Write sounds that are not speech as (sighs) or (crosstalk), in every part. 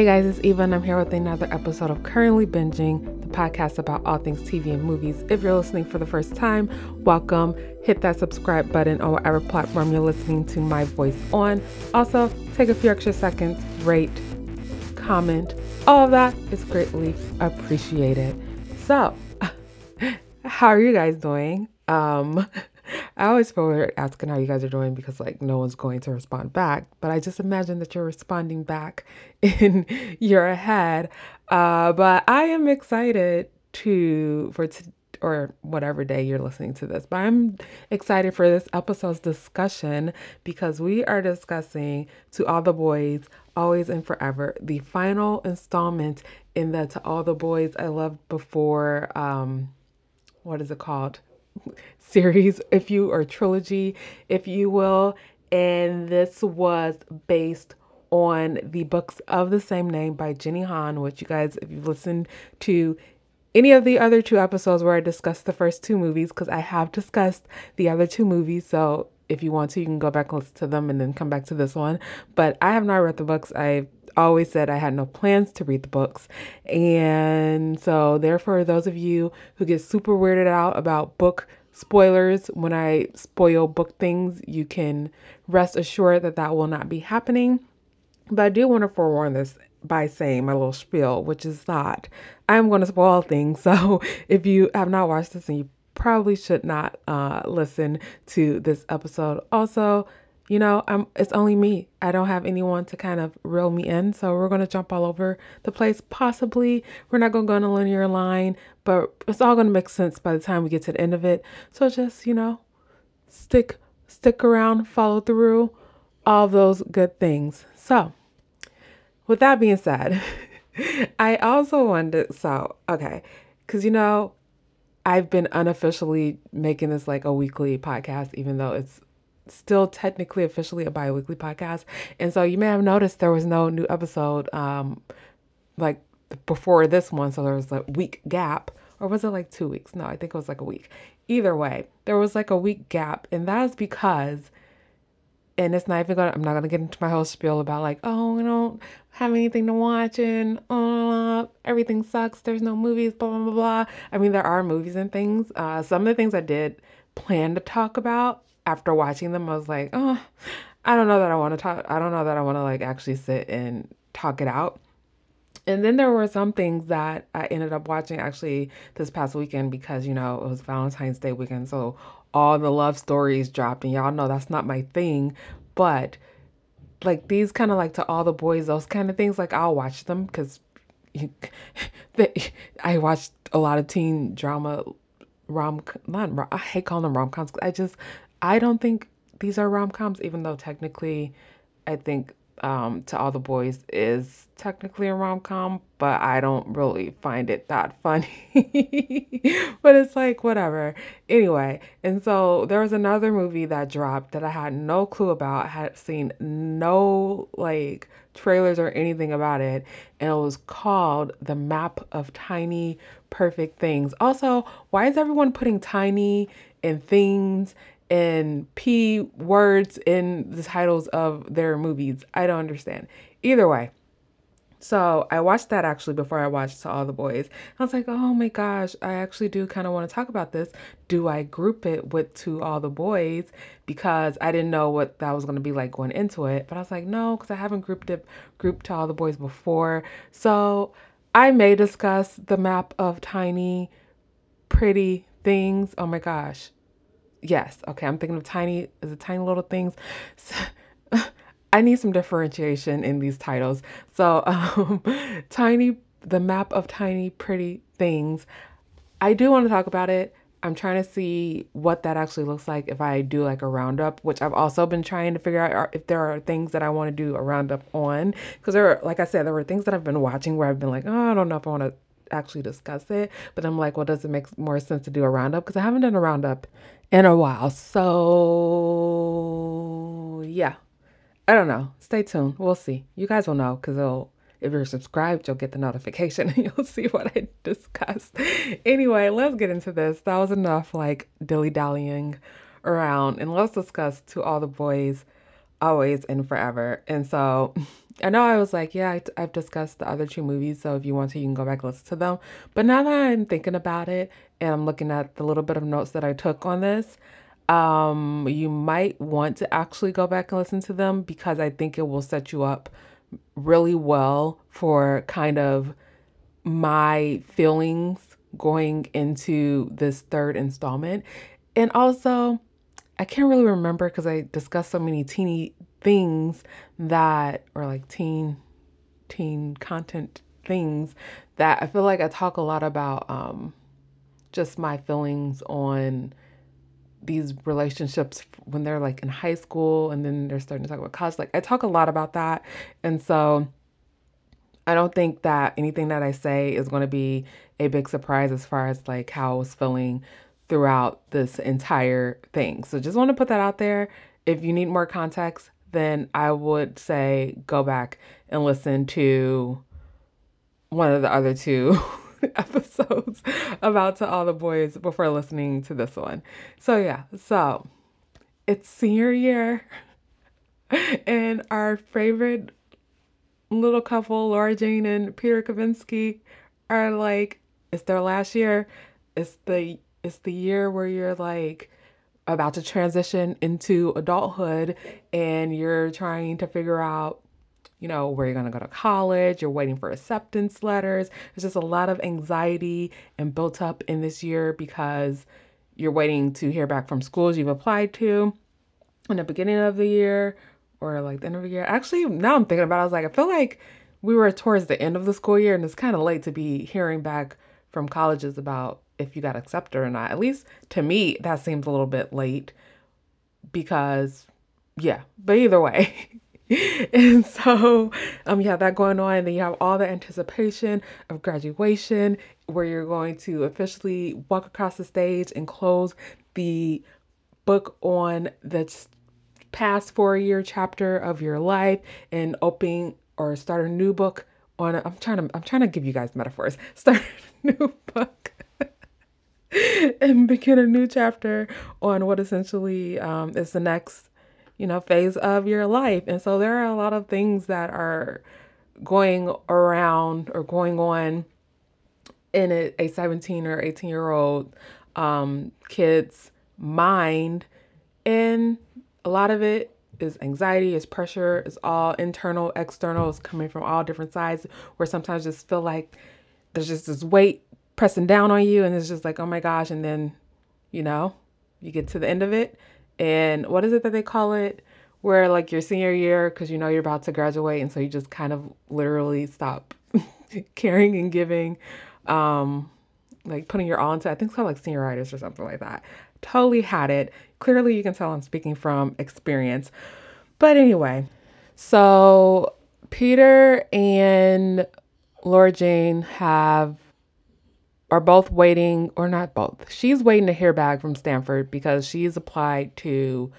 Hey guys, it's Eva, and I'm here with another episode of Currently Binging, the podcast about all things TV and movies. If you're listening for the first time, welcome. Hit that subscribe button on whatever platform you're listening to my voice on. Also, take a few extra seconds, rate, comment. All of that is greatly appreciated. So, (laughs) how are you guys doing? Um, (laughs) I always feel weird asking how you guys are doing because like no one's going to respond back. But I just imagine that you're responding back (laughs) in your head. Uh, but I am excited to for t- or whatever day you're listening to this. But I'm excited for this episode's discussion because we are discussing to all the boys, always and forever, the final installment in the to all the boys I loved before. Um, what is it called? Series, if you or trilogy, if you will. And this was based on the books of the same name by Jenny Han, which you guys, if you've listened to any of the other two episodes where I discussed the first two movies, because I have discussed the other two movies. So if you want to, you can go back and listen to them and then come back to this one. But I have not read the books. I always said I had no plans to read the books. And so, therefore, those of you who get super weirded out about book spoilers when I spoil book things, you can rest assured that that will not be happening. But I do want to forewarn this by saying my little spiel, which is that I'm going to spoil things. (laughs) So if you have not watched this and you probably should not uh, listen to this episode. Also, you know, I'm it's only me. I don't have anyone to kind of reel me in. So we're gonna jump all over the place. Possibly we're not gonna go in a linear line, but it's all gonna make sense by the time we get to the end of it. So just, you know, stick stick around, follow through, all those good things. So with that being said, (laughs) I also wanted so okay, because you know, I've been unofficially making this like a weekly podcast, even though it's still technically officially a bi-weekly podcast. And so you may have noticed there was no new episode um like before this one. So there was a week gap or was it like two weeks? No i think it was like a week. Either way there was like a week gap and that is because and it's not even gonna i'm not gonna get into my whole spiel about like oh i don't have anything to watch and uh, everything sucks there's no movies blah blah blah blah i mean there are movies and things uh, some of the things i did plan to talk about after watching them, I was like, oh, I don't know that I want to talk. I don't know that I want to like actually sit and talk it out. And then there were some things that I ended up watching actually this past weekend because, you know, it was Valentine's Day weekend. So all the love stories dropped. And y'all know that's not my thing. But like these kind of like to all the boys, those kind of things, like I'll watch them because (laughs) I watched a lot of teen drama rom not I hate calling them rom coms. I just I don't think these are rom coms, even though technically, I think um, To All the Boys is technically a rom com, but I don't really find it that (laughs) funny. but it's like, whatever. Anyway, and so there was another movie that dropped that I had no clue about, had seen no like trailers or anything about it, and it was called The Map of Tiny Perfect Things. Also, why is everyone putting tiny and things and P words in the titles of their movies. I don't understand. Either way. So I watched that actually before I watched To All the Boys. I was like, oh my gosh, I actually do kind of want to talk about this. Do I group it with To All the Boys? Because I didn't know what that was going to be like going into it. But I was like, no, because I haven't grouped it grouped To All the Boys before. So I may discuss the map of tiny, pretty things. Oh my gosh yes, okay, I'm thinking of tiny, is it tiny little things? (laughs) I need some differentiation in these titles. So, um, (laughs) tiny, the map of tiny, pretty things. I do want to talk about it. I'm trying to see what that actually looks like if I do like a roundup, which I've also been trying to figure out if there are things that I want to do a roundup on. Because there are, like I said, there were things that I've been watching where I've been like, oh, I don't know if I want to actually discuss it. But I'm like, well, does it make more sense to do a roundup? Because I haven't done a roundup in a while. So, yeah. I don't know. Stay tuned. We'll see. You guys will know because if you're subscribed, you'll get the notification (laughs) and you'll see what I (laughs) discussed. Anyway, let's get into this. That was enough like dilly dallying around and let's discuss to all the boys always and forever. And so (laughs) I know I was like, yeah, I, have discussed the other two movies, so if you want to, you can go back and listen to them. But now that I'm thinking about it and I'm looking at the little bit of notes that I took on this, um, you might want to actually go back and listen to them because I think it will set you up really well for kind of my feelings going into this third installment. And also, I can't really remember because I discussed so many teeny things that, or like teen, teen content things that I feel like I talk a lot about um, just my feelings on these relationships when they're like in high school and then they're starting to talk about college. Like I talk a lot about that. And so I don't think that anything that I say is going to be a big surprise as far as like how I was feeling throughout this entire thing. So just want to put that out there. If you need more context, then I would say go back and listen to one of the other two (laughs) episodes (laughs) about To All the Boys before listening to this one. So, yeah, so it's senior year, (laughs) and our favorite little couple, Lara Jean and Peter Kavinsky, are like, it's their last year. It's the it's the year where you're like about to transition into adulthood and you're trying to figure out you know where you're to go to college you're waiting for acceptance letters. There's just a lot of anxiety and built up in this year because you're waiting to hear back from schools you've applied to in the beginning of the year or like the end of the year. Actually now i'm thinking about it i was like i feel like we were towards the end of the school year and it's kind of late to be hearing back from colleges about if you got accepted or not. At least to me, that seems a little bit late because, yeah, but either way. (laughs) and so um, you have that going on, and then you have all the anticipation of graduation where you're going to officially walk across the stage and close the book on the past four year chapter of your life and open or start a new book on i am trying to I'm trying to give you guys metaphors. (laughs) Start a new book (laughs) and begin a new chapter on what essentially um, is the next, you know, phase of your life. And so there are a lot of things that are going around or going on in a, a 17 or 18 year old um, kid's mind. And a lot of it is anxiety, is pressure, is all internal, external, is coming from all different sides where sometimes just feel like there's just this weight pressing down on you and it's just like, oh my gosh. And then, you know, you get to the end of it. And what is it that they call it? Where like your senior year, because you know you're about to graduate. And so you just kind of literally stop (laughs) caring and giving, um, like putting your all into, I think it's called like senioritis or something like that. Totally had it. Clearly, you can tell I'm speaking from experience. But anyway, so Peter and Lara Jean have are both waiting, or not both. She's waiting to hear back from Stanford because she's applied to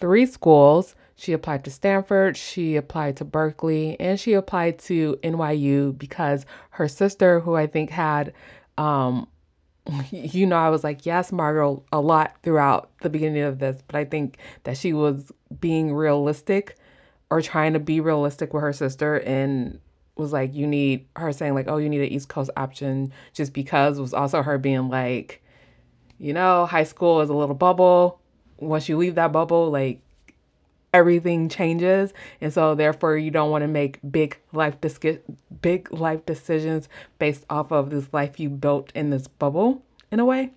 three schools. She applied to Stanford, she applied to Berkeley, and she applied to NYU because her sister, who I think had, um, (laughs) you know, I was like, yes, Margot, a lot throughout the beginning of this, but I think that she was being realistic or trying to be realistic with her sister and was like, you need her saying, like, oh, you need an East Coast option just because was also her being like, you know, high school is a little bubble. Once you leave that bubble, like everything changes. And so therefore you don't want to make big life dis- big life decisions based off of this life you built in this bubble in a way.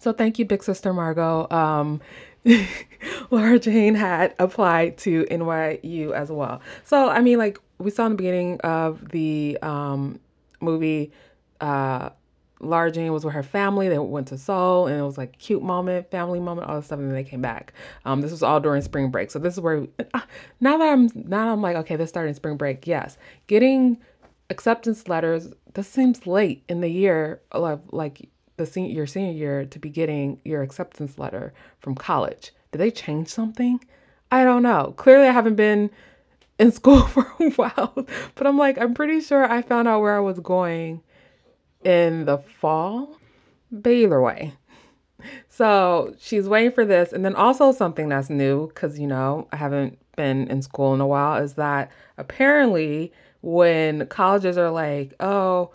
So thank you, Big Sister Margot. Um, (laughs) Lara Jean had applied to NYU as well. So I mean, like we saw in the beginning of the um, movie, uh, Lara Jean was with her family. They went to Seoul, and it was like cute moment, family moment, all this stuff. And then they came back. Um, this was all during spring break. So this is where uh, (laughs) now that I'm now I'm like, okay, this started in spring break. Yes, getting acceptance letters. This seems late in the year, like like the senior your senior year to be getting your acceptance letter from college. Did they change something? I don't know. Clearly, I haven't been in school (laughs) for a while. But I'm like, I'm pretty sure I found out where I was going in the fall. Either way. So she's waiting for this. And then also something that's new, because, you know, I haven't been in school in a while is that apparently when colleges are like, oh,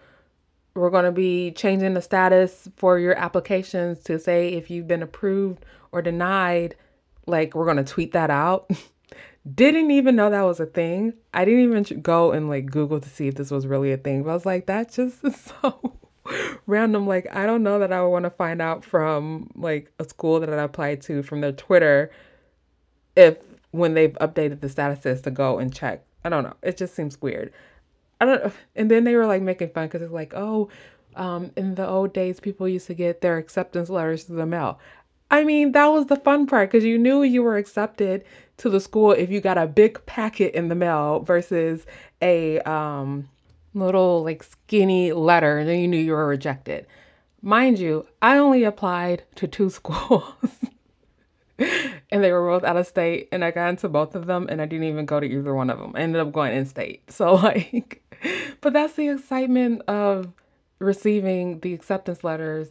we're going to be changing the status for your applications to say if you've been approved or denied, like we're going to tweet that out. (laughs) Didn't even know that was a thing. I didn't even go and like Google to see if this was really a thing. But I was like, that just is (laughs) so random. Like, I don't know that I would want to find out from like a school that I applied to from their Twitter if when they've updated the statuses to go and check. I don't know. It just seems weird. I don't. And then they were like making fun because it's like, oh, um, in the old days, people used to get their acceptance letters through the mail. I mean, that was the fun part because you knew you were accepted to the school if you got a big packet in the mail versus a um, little like skinny letter and then you knew you were rejected. Mind you, I only applied to two (laughs) schools and they were both out of state and I got into both of them and I didn't even go to either one of them. I ended up going in state. (laughs) So like but that's the excitement of receiving the acceptance letters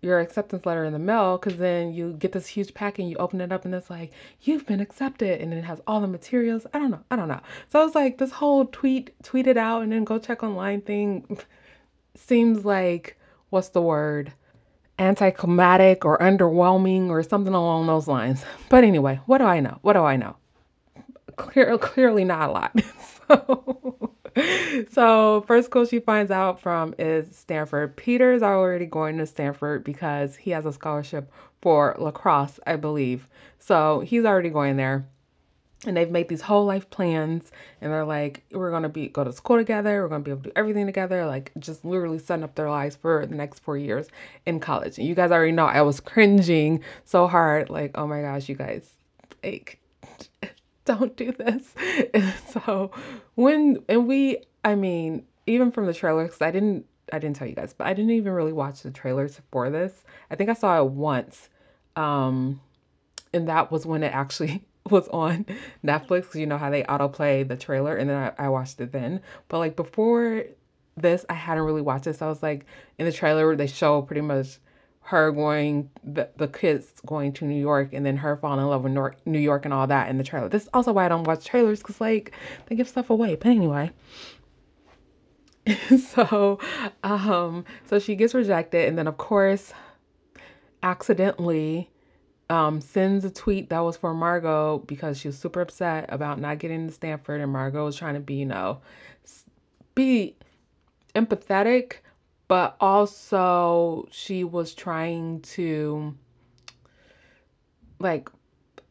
your acceptance letter in the mail because then you get this huge pack and you open it up and it's like you've been accepted and it has all the materials. I don't know i don't know. So it's like this whole tweet tweet it out and then go check online thing (laughs) seems like what's the word anticlimactic or underwhelming or something along those lines. But anyway what do i know? What do i know? Clear, clearly not a lot. (laughs) So (laughs) so first school she finds out from is Stanford. Peter's already going to Stanford because he has a scholarship for lacrosse, I believe. So he's already going there. And they've made these whole life plans and they're like, we're gonna be go to school together, we're gonna be able to do everything together, like just literally setting up their lives for the next four years in college. And you guys already know I was cringing so hard, like, oh my gosh, you guys, like (laughs) don't do this. And (laughs) so when and we, I mean, even from the trailers, I didn't I didn't tell you guys, but I didn't even really watch the trailers for this. I think I saw it once. Um and that was when it actually (laughs) was on Netflix. You know how they autoplay the trailer and then I, I watched it then. But like before this, I hadn't really watched it. So I was like in the trailer they show pretty much her going the, the kids going to New York and then her falling in love with Nor- New York and all that in the trailer. This is also why I don't watch trailers because like they give stuff away. But anyway. (laughs) so um so she gets rejected and then of course accidentally um sends a tweet that was for Margot because she was super upset about not getting to Stanford and Margot was trying to be, you know, be empathetic but also she was trying to like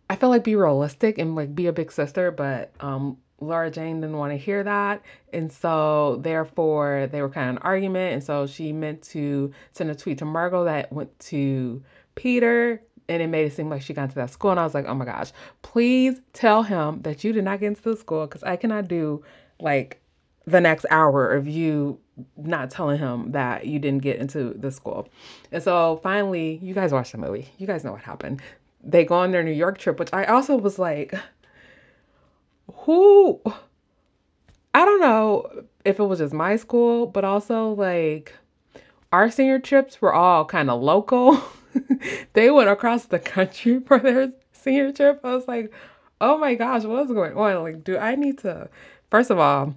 I feel like be realistic and like be a big sister, but um Lara Jean didn't want to hear that. And so therefore they were kind of an argument. And so she meant to send a tweet to Margot that went to Peter and it made it seem like she got into that school. And I was like, oh my gosh, please tell him that you did not get into the school because I cannot do like the next hour of you not telling him that you didn't get into the school. And so finally, you guys watched the movie. You guys know what happened. They go on their New York trip, which I also was like, who? I don't know if it was just my school, but also like our senior trips were all kind of local. (laughs) they went across the country (laughs) for their senior trip. I was like, oh my gosh, what's going on? Like, do I need to, first of all,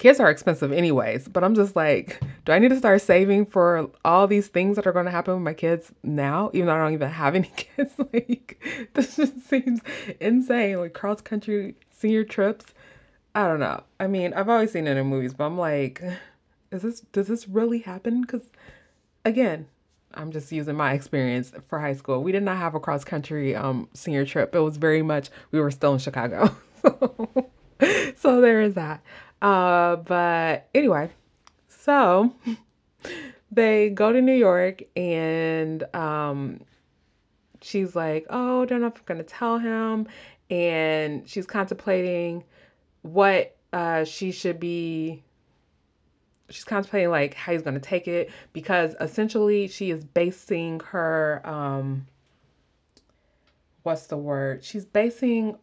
kids are expensive anyways, but I'm just like, do I need to start saving for all these things that are going to happen with my kids now, even though I don't even have (laughs) any kids? like, this just seems insane. Like cross country senior trips. I don't know. I mean, I've always seen it in movies, but I'm like, is this does this really happen? Because again, I'm just using my experience for high school. We did not have a cross country um, senior trip. It was very much we were still in Chicago. (laughs) so there is that. Uh, but anyway, so (laughs) they go to New York and um, she's like, oh, don't know if I'm going to tell him. And she's contemplating what uh, she should be. She's contemplating like how he's to take it because essentially she is basing her, um, what's the word? She's basing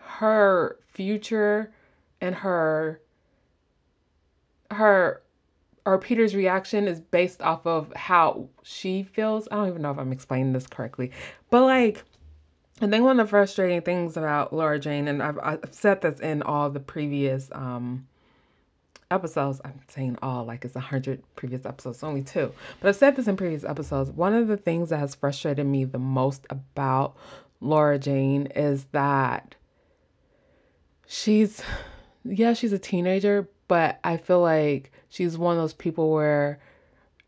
her future and her her or Peter's reaction is based off of how she feels. I don't even know if I'm explaining this correctly, but like I think one of the frustrating things about Lara Jean, and I've, I've said this in all the previous um, episodes. I'm saying all like it's a hundred previous episodes, only two. But I've said this in previous episodes. One of the things that has frustrated me the most about Lara Jean is that she's yeah, she's a teenager, but I feel like she's one of those people where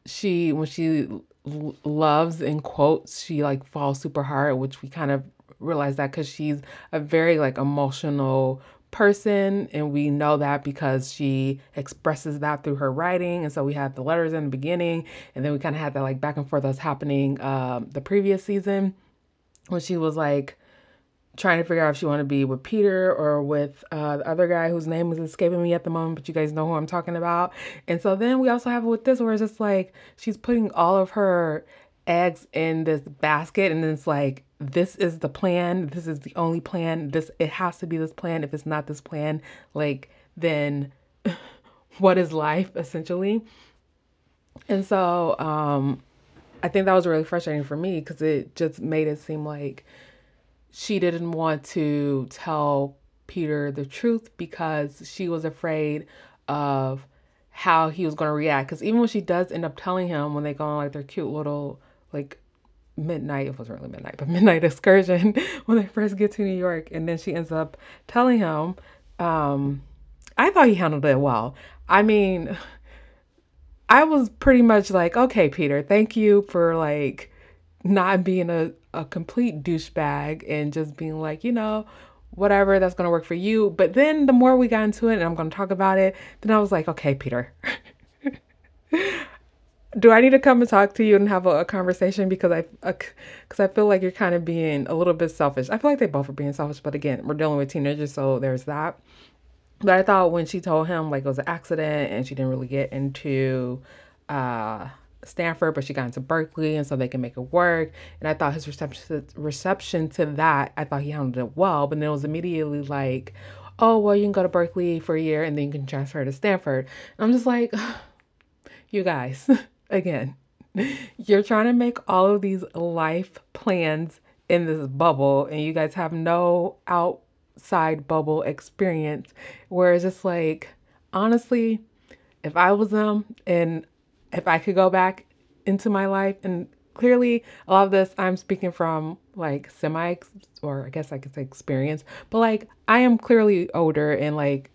she when she loves in quotes, she like falls super hard, which we kind of realize that cuz she's a very like emotional person and we know that because she expresses that through her writing and so we had the letters in the beginning and then we kind of had that like back and forth that's happening um, the previous season when she was like trying to figure out if she wanted to be with Peter or with uh, the other guy whose name is escaping me at the moment, but you guys know who I'm talking about. And so then we also have it with this where it's just like she's putting all of her eggs in this basket and it's like this is the plan this is the only plan this it has to be this plan if it's not this plan like then (laughs) what is life essentially and so um i think that was really frustrating for me because it just made it seem like she didn't want to tell peter the truth because she was afraid of how he was going to react. Because even when she does end up telling him when they go on like their cute little like midnight it wasn't really midnight (laughs) but midnight excursion (laughs) when they first get to new york and then she ends up telling him um i thought he handled it well. I mean (sighs) i was pretty much like okay peter thank you for like not being a, a complete douchebag and just being like you know whatever that's going to work for you but then the more we got into it and i'm going to talk about it then i was like okay peter (laughs) do I need to come and talk to you and have a, a conversation because I because I feel like you're kind of being a little bit selfish. I feel like they both are being selfish, but again, we're dealing with teenagers, so there's that. But I thought when she told him like it was an accident and she didn't really get into uh, Stanford, but she got into Berkeley, and so they can make it work. And I thought his reception reception to that, I thought he handled it well. But then it was immediately like, oh well, you can go to Berkeley for a year and then you can transfer to Stanford. And I'm just like, (sighs) you guys. (laughs) again, you're trying to make all of these life plans in this bubble, and you guys have no outside bubble experience. Where it's just like, honestly, if I was them and if I could go back into my life, and clearly a lot of this I'm speaking from like semi, or I guess I could say experience, but like I am clearly older and like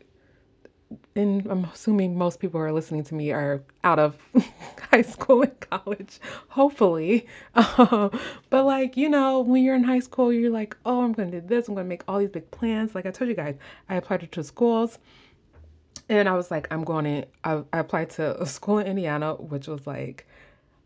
and I'm assuming most people who are listening to me are out of (laughs) high school and college, hopefully. Uh, (laughs) but like, you know, when you're in high school, you're like, oh, I'm to do this. I'm to make all these big plans. Like I told you guys, I applied to schools and I was like, I'm going to, I, I applied to a school in Indiana, which was like,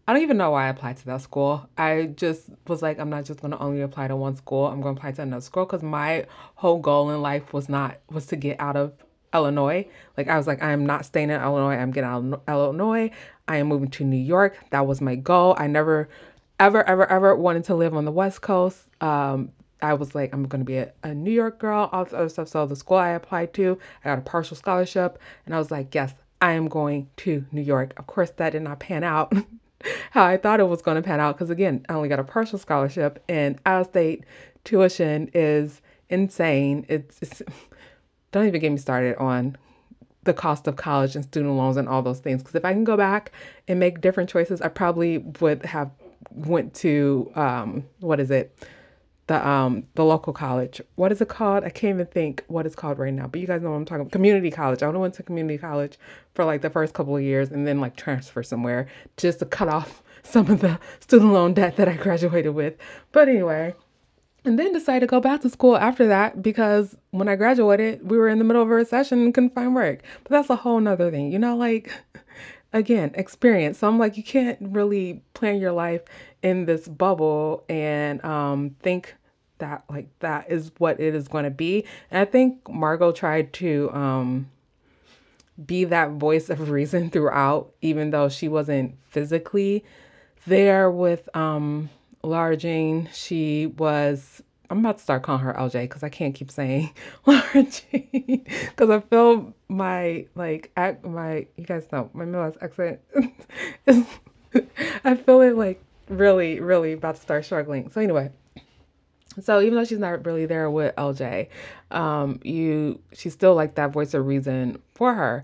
I don't even know why I applied to that school. I just was like, I'm not just going to only apply to one school. I'm going to apply to another school because my whole goal in life was not, was to get out of Illinois. Like I was like, I am not staying in Illinois. I'm getting out of Illinois. I am moving to New York. That was my goal. I never, ever, ever, ever wanted to live on the West Coast. Um, I was like, I'm to be a, a, New York girl, all this other stuff. So the school I applied to, I got a partial scholarship, and I was like, yes, I am going to New York. Of course, that did not pan out (laughs) how I thought it was to pan out because again, I only got a partial scholarship, and out of state tuition is insane. It's, it's (laughs) don't even get me started on the cost of college and student loans and all those things because if i can go back and make different choices i probably would have went to um, what is it the um the local college. What is it called? I can't even think what it's called right now but you guys know what i'm talking about. Community college. I have went to community college for like the first couple of years and then like transfer somewhere just to cut off (laughs) some of the student loan debt that i graduated with. But anyway and then decided to go back to school after that because when I graduated, we were in the middle of a recession and couldn't find work. But that's a whole nother thing, you know, like (laughs) again, experience. So I'm like, you can't really plan your life in this bubble and um, think that like that is what it is going to be. And I think Margot tried to um, be that voice of reason (laughs) throughout, even though she wasn't physically there with um, Lara Jean, she was. I'm about to start calling her LJ because I can't keep saying (laughs) Lara Jean because I feel my like act my you guys know my Midwest accent (laughs) I feel it like really really about to start struggling. So anyway, So even though she's not really there with LJ, um, you she's still like that voice of reason for her.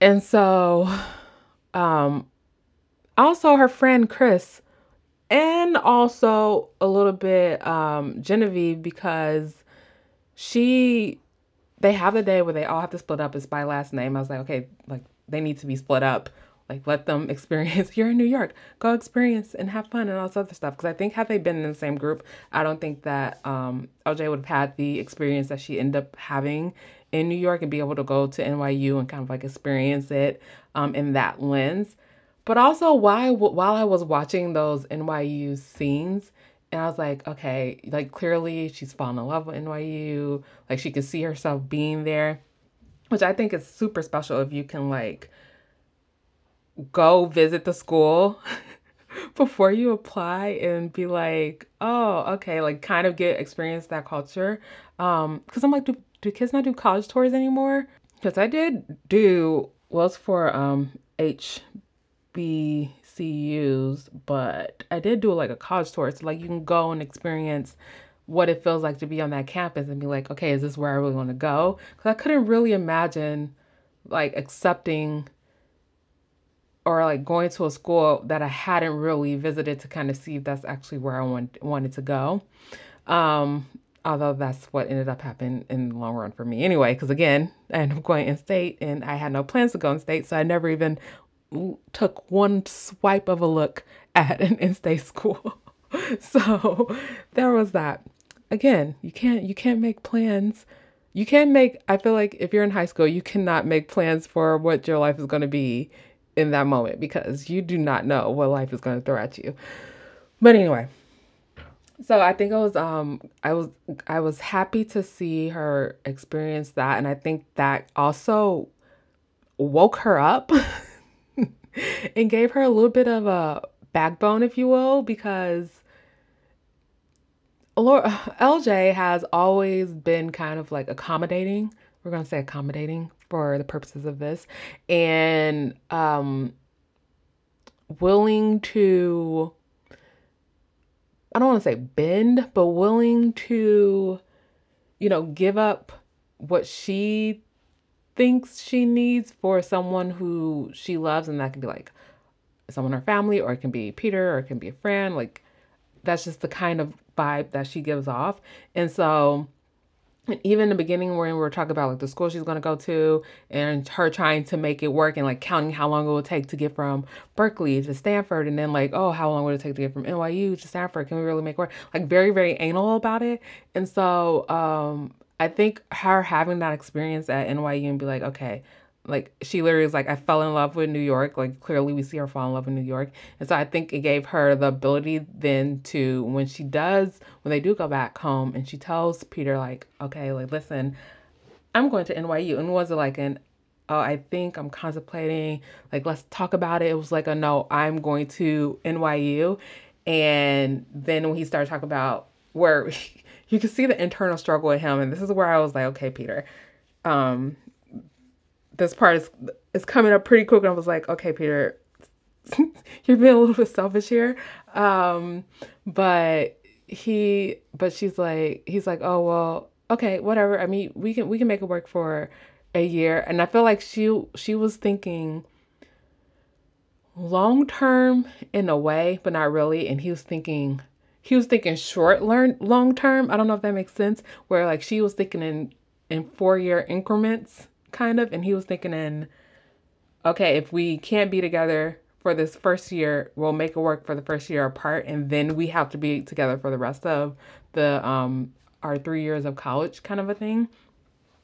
And so um also her friend Chris and also a little bit um Genevieve because she they have a day where they all have to split up it's by last name. I was like, okay, like they need to be split up like let them (laughs) experience. You're in new york. Go experience and have fun and all this other stuff. Because i think had they been in the same group i don't think that um, lj would have had the experience that she ended up having in new york and be able to go to nyu and kind of like experience it um, in that lens. But also why while i was watching those nyu scenes and I was like, okay, like clearly she's fallen in love with NYU. Like she can see herself being there, which I think is super special if you can like go visit the school (laughs) before you apply and be like, oh, okay, like kind of get experience that culture. Um, because I'm like, do, do kids not do college tours anymore? Because I did do well for um HBCUs, but I did do like a college tour. So like you can go and experience what it feels like to be on that campus and be like, okay, is this where I really want to go? Because I couldn't really imagine like accepting or like going to a school that I hadn't really visited to kind of see if that's actually where I want, wanted to go. Um, although that's what ended up happening in the long run for me anyway, because again, I ended up going in state and I had no plans to go in state, so I never even took one swipe of a look (laughs) at an in-state school. (laughs) so there was that. Again, you can't you can't make plans. You can't make I feel like if you're in high school, you cannot make plans for what your life is going to be in that moment because you do not know what life is going to throw at you. But anyway, so I think I was um I was I was happy to see her experience that and I think that also woke her up (laughs) and gave her a little bit of a backbone if you will because LJ has always been kind of like accommodating. We're going to say accommodating for the purposes of this and um, willing to I don't want to say bend, but willing to, you know, give up what she thinks she needs for someone who she loves. And that can be like someone in her family, or it can be Peter, or it can be a friend. Like, that's just the kind of vibe that she gives off. And so and even in the beginning when we were talking about like the school she's going to go to and her trying to make it work and like counting how long it would take to get from berkeley to stanford and then like oh how long would it take to get from nyu to stanford? Can we really make work? Like very very anal about it. And so um i think her having that experience at nyu and be like okay like she literally is like i fell in love with new york. Like clearly we see her fall in love with new york. And so i think it gave her the ability then to when she does when they do go back home and she tells peter like okay like listen i'm going to nyu and was it like an oh i think i'm contemplating like let's talk about it. It was like a no i'm going to nyu and then when he started talking about where (laughs) you can see the internal struggle with him. And this is where i was like okay peter um this part is is coming up pretty quick and I was like, okay, Peter, (laughs) you're being a little bit selfish here. Um, but he but she's like he's like, Oh well, okay, whatever. I mean we can we can make it work for a year. And I feel like she she was thinking long term in a way, but not really. And he was thinking he was thinking short learn long term. I don't know if that makes sense. Where like she was thinking in in four year increments kind of. And he was thinking in, okay, if we can't be together for this first year, we'll make it work for the first year apart, and then we have to be together for the rest of the um our three years of college, kind of a thing.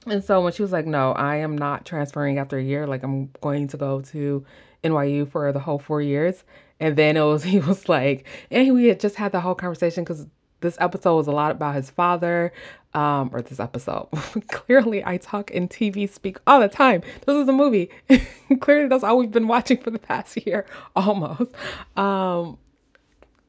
And so when she was like, "No, I am not transferring after a year. Like I'm going to go to NYU for the whole four years," and then it was (laughs) he was like, and we had just had the whole conversation because this episode was a lot about his father, um, or this episode. (laughs) Clearly, I talk in TV speak all the time. This is a movie. (laughs) Clearly, that's all we've been watching for the past (laughs) year, almost. Um,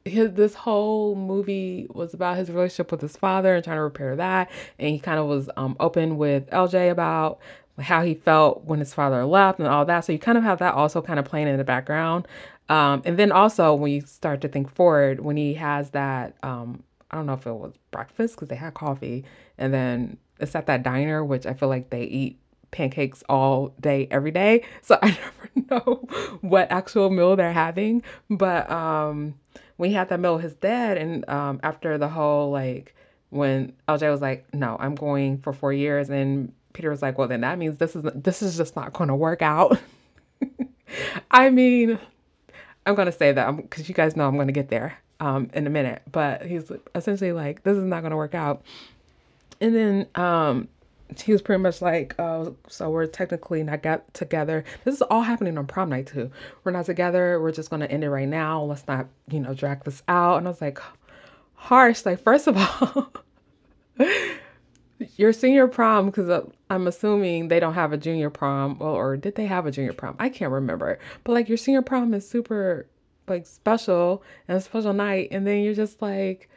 his this whole movie was about his relationship with his father and trying to repair that. And he kind of was um, open with LJ about how he felt when his father left and all that. So you kind of have that also kind of playing in the background. Um, and then also when you start to think forward, when he has that um, I don't know if it was breakfast because they had coffee, and then it's at that diner, which I feel like they eat pancakes all day, every day. (laughs) So I never (laughs) know what actual meal they're having. But um, we had that meal with his dad, and um, after the whole like when LJ was like, "No, I'm going for four years," and Peter was like, "Well, then that means this is this is just not going to work out." (laughs) I mean, I'm gonna say that because you guys know I'm gonna get there um, in a minute. But he's essentially like, "This is not gonna work out," and then um, he was pretty much like, "Oh, so we're technically not got together." This is all happening on prom night too. We're not together. We're just gonna end it right now. Let's not, you know, drag this out. And I was like, harsh. Like, first of all. (laughs) your senior prom because uh, i'm assuming they don't have a junior prom well or did they have a junior prom i can't remember but like your senior prom is super like special and a special night and then you're just like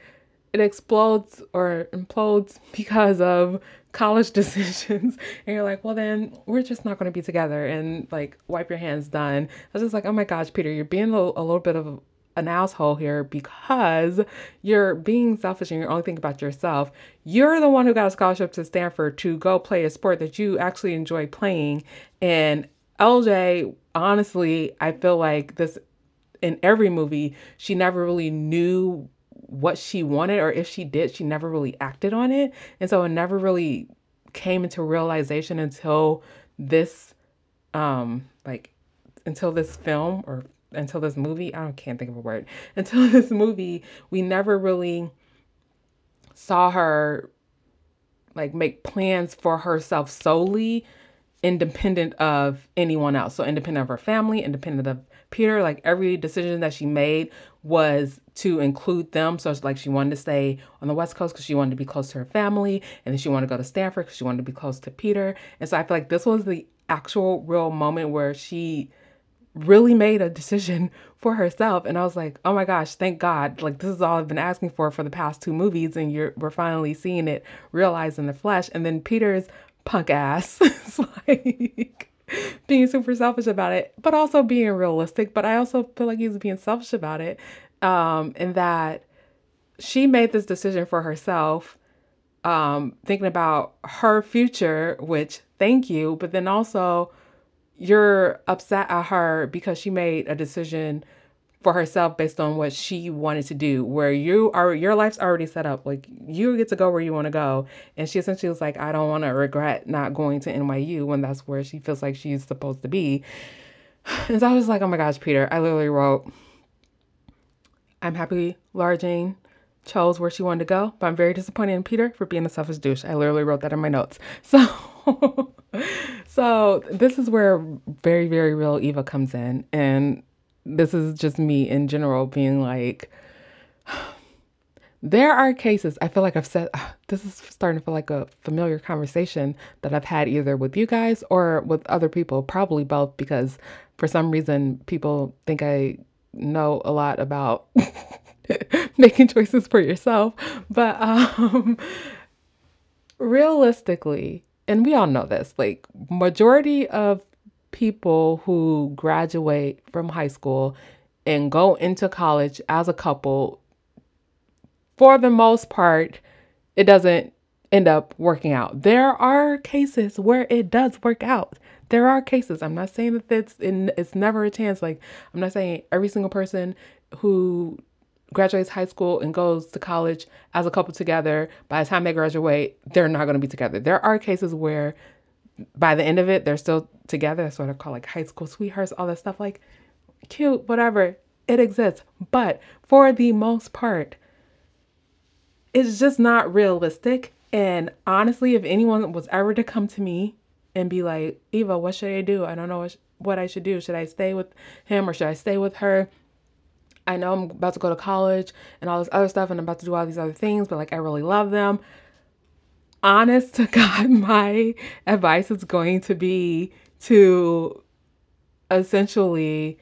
it explodes or implodes (laughs) because of college (laughs) decisions and you're like well then we're just not going to be together and like wipe your hands done i was just like oh my gosh peter you're being a, a little bit of an asshole here because you're being selfish and you're only thinking about yourself. You're the one who got a scholarship to Stanford to go play a sport that you actually enjoy playing. And LJ, honestly, I feel like this in every movie, she never really knew what she wanted, or if she did, she never really acted on it. And so it never really came into realization until this, um, like, until this film or until this movie, I can't think of a word. (laughs) Until this movie, we never really saw her like make plans for herself solely independent of anyone else. So independent of her family, independent of Peter, like every decision that she made was to include them. So it's like she wanted to stay on the West Coast because she wanted to be close to her family, and then she wanted to go to Stanford because she wanted to be close to Peter. And so I feel like this was the actual real moment where she really made a decision (laughs) for herself and i was like oh my gosh thank god like this is all i've been asking for for the past two movies and you're we're finally seeing it realized in the flesh and then peter's punk ass. (laughs) Is like being super selfish about it but also being realistic but i also feel like he's being selfish about it um in that she made this decision for herself um thinking about her future which thank you but then also you're upset at her because she made a decision for herself based on what she wanted to do where you are your life's already set up. Like you get to go where you want to go. And she essentially was like i don't want to regret not going to nyu when that's where she feels like she's supposed to be. (sighs) And so i was like oh my gosh peter i literally wrote i'm happy lara jean chose where she wanted to go but i'm very disappointed in peter for being a selfish douche. I literally wrote that in my notes. (laughs) So so this is where very, very real Eva comes in. And this is just me in general being like, (sighs) there are cases, I feel like I've said, (sighs) this is starting to feel like a familiar conversation that I've had either with you guys or with other people, probably both, because for some reason people think I know a lot about (laughs) making choices for yourself. But um, realistically, and we all know this, like majority of people who graduate from high school and go into college as a couple, for the most part, it doesn't end up working out. There are cases where it does work out. There are cases. I'm not saying that it's in, it's never a chance. Like I'm not saying every single person who graduates high school and goes to college as a couple together, by the time they graduate, they're not going to be together. There are cases where by the end of it, they're still together. That's what I call like high school sweethearts, all that stuff. Like, cute, whatever. It exists. But for the most part, it's just not realistic. And honestly, if anyone was ever to come to me and be like, Eva, what should I do? I don't know what I should do. Should I stay with him or should I stay with her? I know I'm about to go to college and all this other stuff, and I'm about to do all these other things, but like I really love them. Honest to God, (laughs) my advice is going to be to essentially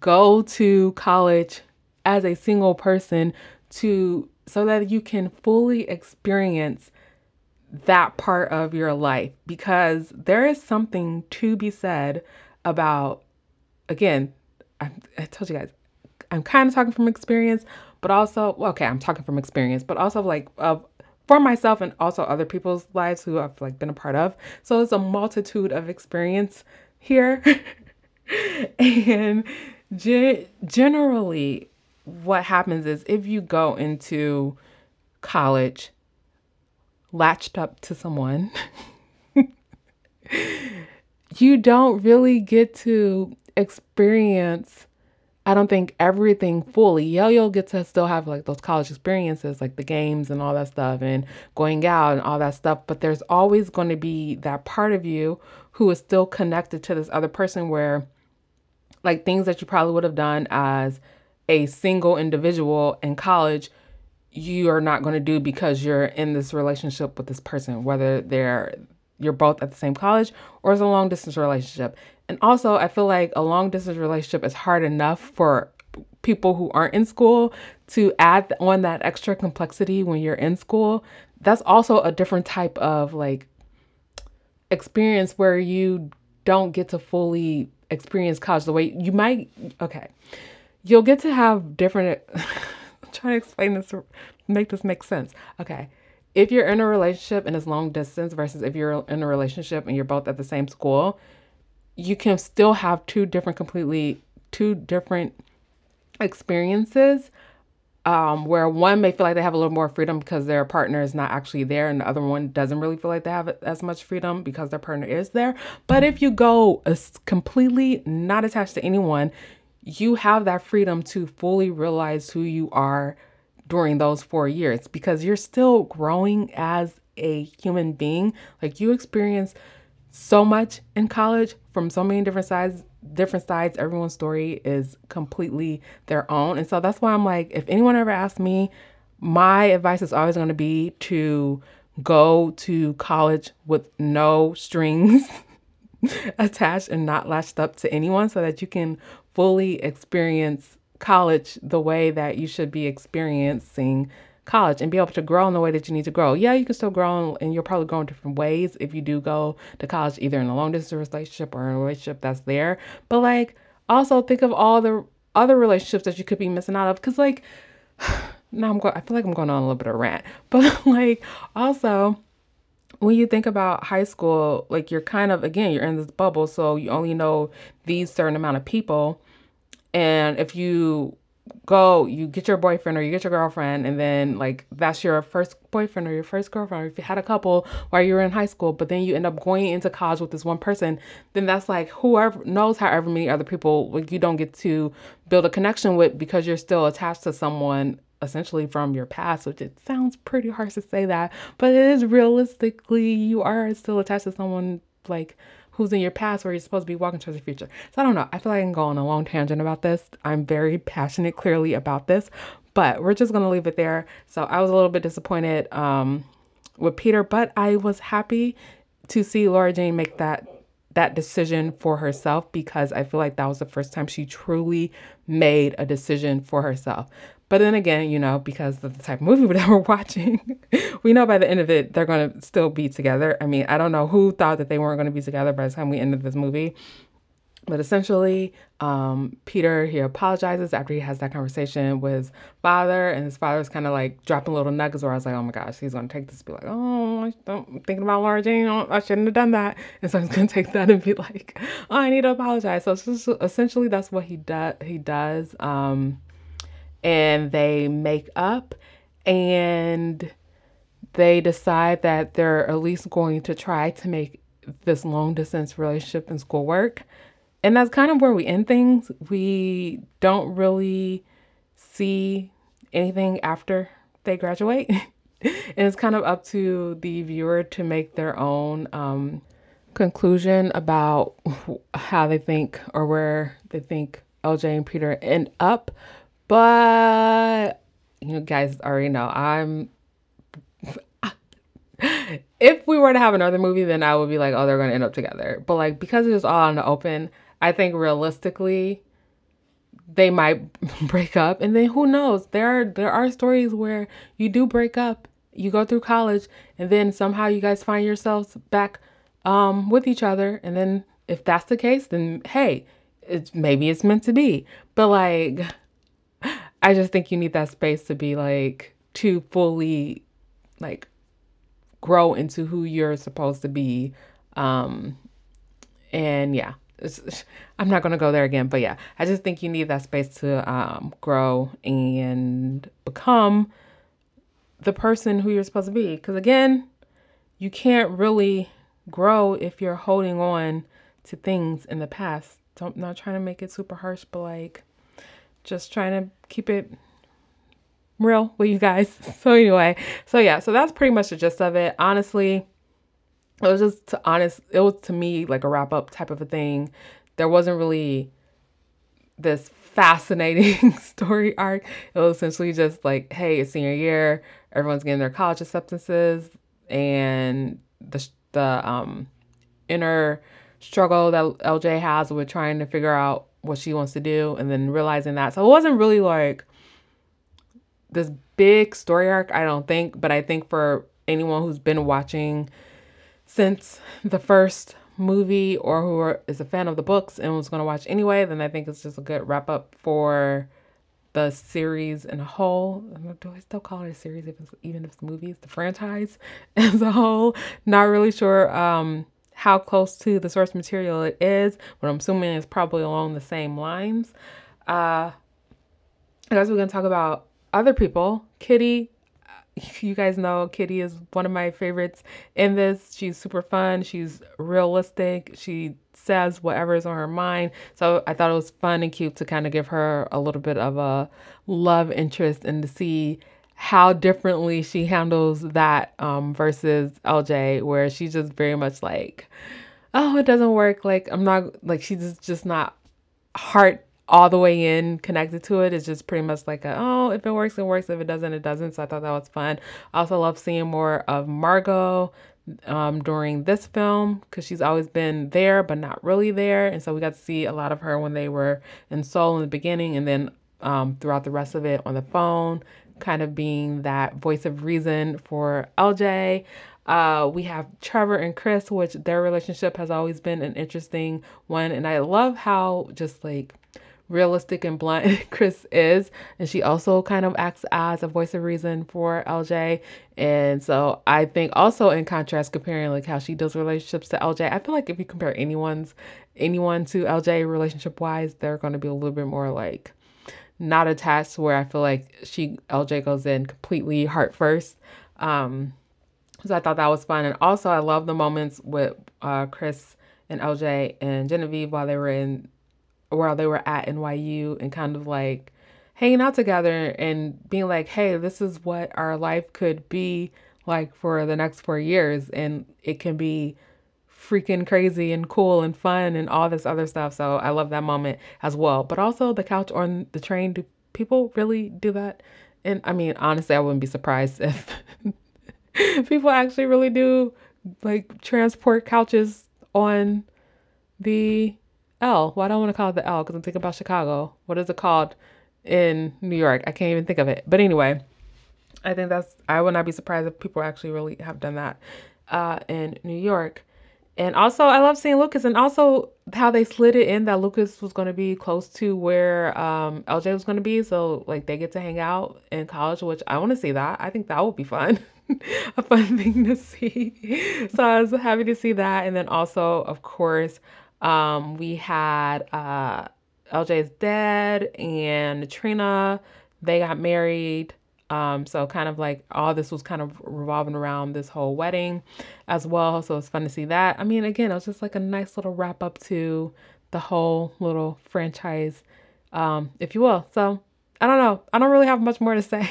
go to college as a single person to so that you can fully experience that part of your life. Because there is something to be said about again I, I told you guys I'm kind of talking from experience, but also, okay, I'm talking from experience, but also like uh, for myself and also other people's lives who I've like been a part of. So it's a multitude of experience here. (laughs) and ge- generally, what happens is if you go into college latched up to someone, (laughs) you don't really get to experience I don't think everything fully. Yeah, you'll get to still have like those college experiences, like the games and all that stuff, and going out and all that stuff. But there's always going to be that part of you who is still connected to this other person where, like, things that you probably would have done as a single individual in college, you are not going to do because you're in this relationship with this person, whether they're you're both at the same college or it's a long distance relationship. And also, I feel like a long distance relationship is hard enough for people who aren't in school to add on that extra complexity when you're in school. That's also a different type of like experience where you don't get to fully experience college the way you might. Okay. You'll get to have different. (laughs) Trying to explain this, make this make sense. Okay if you're in a relationship and it's long distance versus if you're in a relationship and you're both at the same school, you can still have two different, completely two different experiences. Um, where one may feel like they have a little more freedom because their partner is not actually there, and the other one doesn't really feel like they have as much freedom because their partner is there. But if you go completely not attached to anyone, you have that freedom to fully realize who you are during those four years because you're still growing as a human being. Like you experience so much in college from so many different sides different sides everyone's story is completely their own and so that's why i'm like if anyone ever asks me my advice is always going to be to go to college with no strings (laughs) attached and not latched up to anyone so that you can fully experience college the way that you should be experiencing college and be able to grow in the way that you need to grow. Yeah, you can still grow and you'll probably grow in different ways if you do go to college, either in a long distance relationship or in a relationship that's there. But like, also think of all the other relationships that you could be missing out of. Cause like, (sighs) now I'm going, I feel like I'm going on a little bit of rant, (laughs) but like, also, when you think about high school, like you're kind of, again, you're in this bubble. So you only know these certain amount of people and if you go, you get your boyfriend or you get your girlfriend, and then like that's your first boyfriend or your first girlfriend, or if you had a couple while you were in high school, but then you end up going into college with this one person, then that's like whoever knows however many other people like you don't get to build a connection with because you're still attached to someone essentially from your past, which it sounds pretty harsh to say that, but it is realistically you are still attached to someone like who's in your past where you're supposed to be walking towards the future. So I don't know. I feel like I can go on a long tangent about this. I'm very passionate, clearly, about this, but we're just gonna leave it there. So I was a little bit disappointed um, with Peter, but I was happy to see Lara Jean make that that decision for herself because I feel like that was the first time she truly made a decision for herself. But then again, you know, because of the type of movie (laughs) that we're watching, we know by the end of it, they're going to still be together. I mean, I don't know who thought that they weren't going to be together by the time we ended this movie. But essentially, um, Peter he apologizes after he has that conversation with his father, and his father's kind of like dropping little nuggets. Where I was like, "Oh my gosh, he's gonna take this, be like, oh, I'm thinking about Lara Jean. I shouldn't have done that." And so he's gonna take that and be like, "Oh, I need to apologize." So just, essentially, that's what he does. He does. Um, and they make up and they decide that they're at least going to try to make this long distance relationship and school work. And that's kind of where we end things. We don't really see anything after they graduate. (laughs) and it's kind of up to the viewer to make their own um, conclusion about (laughs) how they think or where they think LJ and Peter end up. But you guys already know I'm. if we were to have another movie, then I would be like, oh, they're gonna end up together. But like because it's all in the open, I think realistically, they might (laughs) break up, and then who knows? There are there are stories where you do break up, you go through college, and then somehow you guys find yourselves back um, with each other, and then if that's the case, then hey, it's maybe it's meant to be. But like I just think you need that space to be like to fully like grow into who you're supposed to be. Um and yeah, (laughs) I'm not going to go there again, but yeah, I just think you need that space to um, grow and become the person who you're supposed to be. Because again, you can't really grow if you're holding on to things in the past. Don't not trying to make it super harsh, but like just trying to keep it real with you guys. (laughs) So anyway, so yeah, so that's pretty much the gist of it. Honestly, it was just to honest it was to me like a wrap up type of a thing there wasn't really this fascinating (laughs) story arc it was essentially just like hey it's senior year everyone's getting their college acceptances and the the um inner struggle that LJ has with trying to figure out what she wants to do and then realizing that so it wasn't really like this big story arc I don't think but I think for anyone who's been watching since the first movie or who is a fan of the books and was going to watch anyway, then I think it's just a good wrap up for the series in a whole. Do I still call it a series it's, even if it's movies? The franchise (laughs) as a whole. Not really sure um, how close to the source material it is, but I'm assuming it's probably along the same lines. Uh, I guess we're going to talk about other people. Kitty (laughs) you guys know Kitty is one of my favorites in this. She's super fun. She's realistic. She says whatever is on her mind. So I thought it was fun and cute to kind of give her a little bit of a love interest and to see how differently she handles that um, versus LJ, where she's just very much like, oh, it doesn't work. Like, I'm not, like, she's just not heart all the way in connected to it. It's just pretty much like a, oh, if it works, it works. If it doesn't, it doesn't. So I thought that was fun. I also love seeing more of Margot um, during this film because she's always been there, but not really there. And so we got to see a lot of her when they were in Seoul in the beginning and then um, throughout the rest of it on the phone, kind of being that voice of reason for LJ. Uh, we have Trevor and Chris, which their relationship has always been an interesting one. And I love how just like realistic and blunt (laughs) Chris is. And she also kind of acts as a voice of reason for LJ. And so I think also in contrast, comparing like how she does relationships to LJ, I feel like if you compare anyone's anyone to LJ relationship wise, they're gonna be a little bit more like not attached where I feel like she LJ goes in completely heart first. Um so I thought that was fun. And also I love the moments with uh Chris and LJ and Genevieve while they were in while they were at NYU and kind of like hanging out together and being like, hey, this is what our life could be like for the next four years. And it can be freaking crazy and cool and fun and all this other stuff. So I love that moment as well. But also the couch on the train. Do people really do that? And I mean, honestly, I wouldn't be surprised (laughs) if people actually really do like transport couches on the L. Why do I want to call it the L? Because I'm thinking about Chicago. What is it called in New York? I can't even think of it. But anyway, I think that's, I would not be surprised if people actually really have done that uh, in New York. And also, I love seeing Lucas and also how they slid it in that Lucas was going to be close to where um, LJ was going to be. So, like, they get to hang out in college, which I want to see that. I think that would be fun. (laughs) a fun thing to see. So, I was happy to see that. And then also, of course, um, we had uh, LJ's dad and Trina. They got married. Um, so kind of like all this was kind of revolving around this whole wedding as well. So it's fun to see that. I mean, again, it was just like a nice little wrap up to the whole little franchise, um, if you will. So I don't know. I don't really have much more to (laughs) say.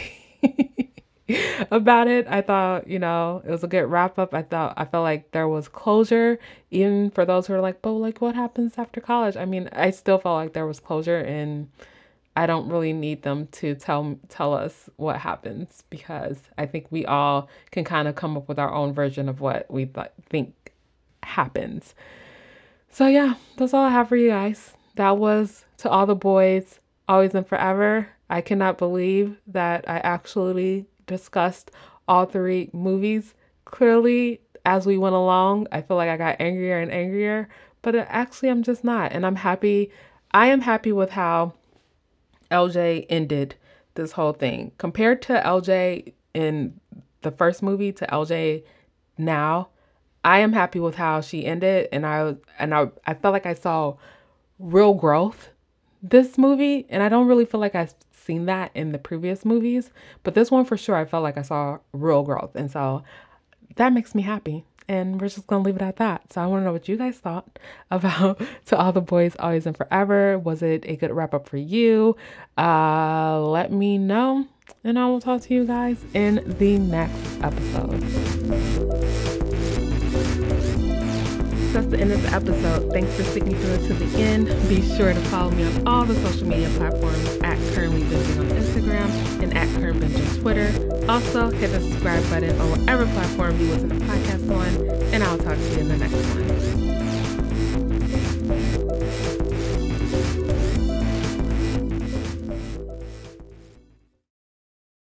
about it. I thought, you know, it was a good wrap up. I thought I felt like there was closure, even for those who are like, but like what happens after college? I mean, I still felt like there was closure and I don't really need them to tell tell us what happens because I think we all can kind of come up with our own version of what we th- think happens. So yeah, that's all I have for you guys. That was to all the boys, always and forever. I cannot believe that I actually discussed all three movies clearly as we went along. I feel like I got angrier and angrier, but uh, actually, I'm just not. And I'm happy. I am happy with how LJ ended this whole thing. Compared to LJ in the first movie to LJ now, I am happy with how she ended and I and I I felt like I saw real growth this movie and I don't really feel like I've seen that in the previous movies, but this one for sure I felt like I saw real growth. And so that makes me happy. And we're just gonna leave it at that. So I want to know what you guys thought (laughs) about (laughs) To All the Boys Always and Forever. Was it a good wrap up for you? Uh, let me know, and I will talk to you guys in the next episode that's the end of the episode. Thanks for sticking through to the end. Be sure to follow me on all the social media platforms at Currently Binging on Instagram at Current Binge's Twitter. Also, hit the subscribe button on whatever platform you listen to podcasts on, and I'll talk to you in the next one.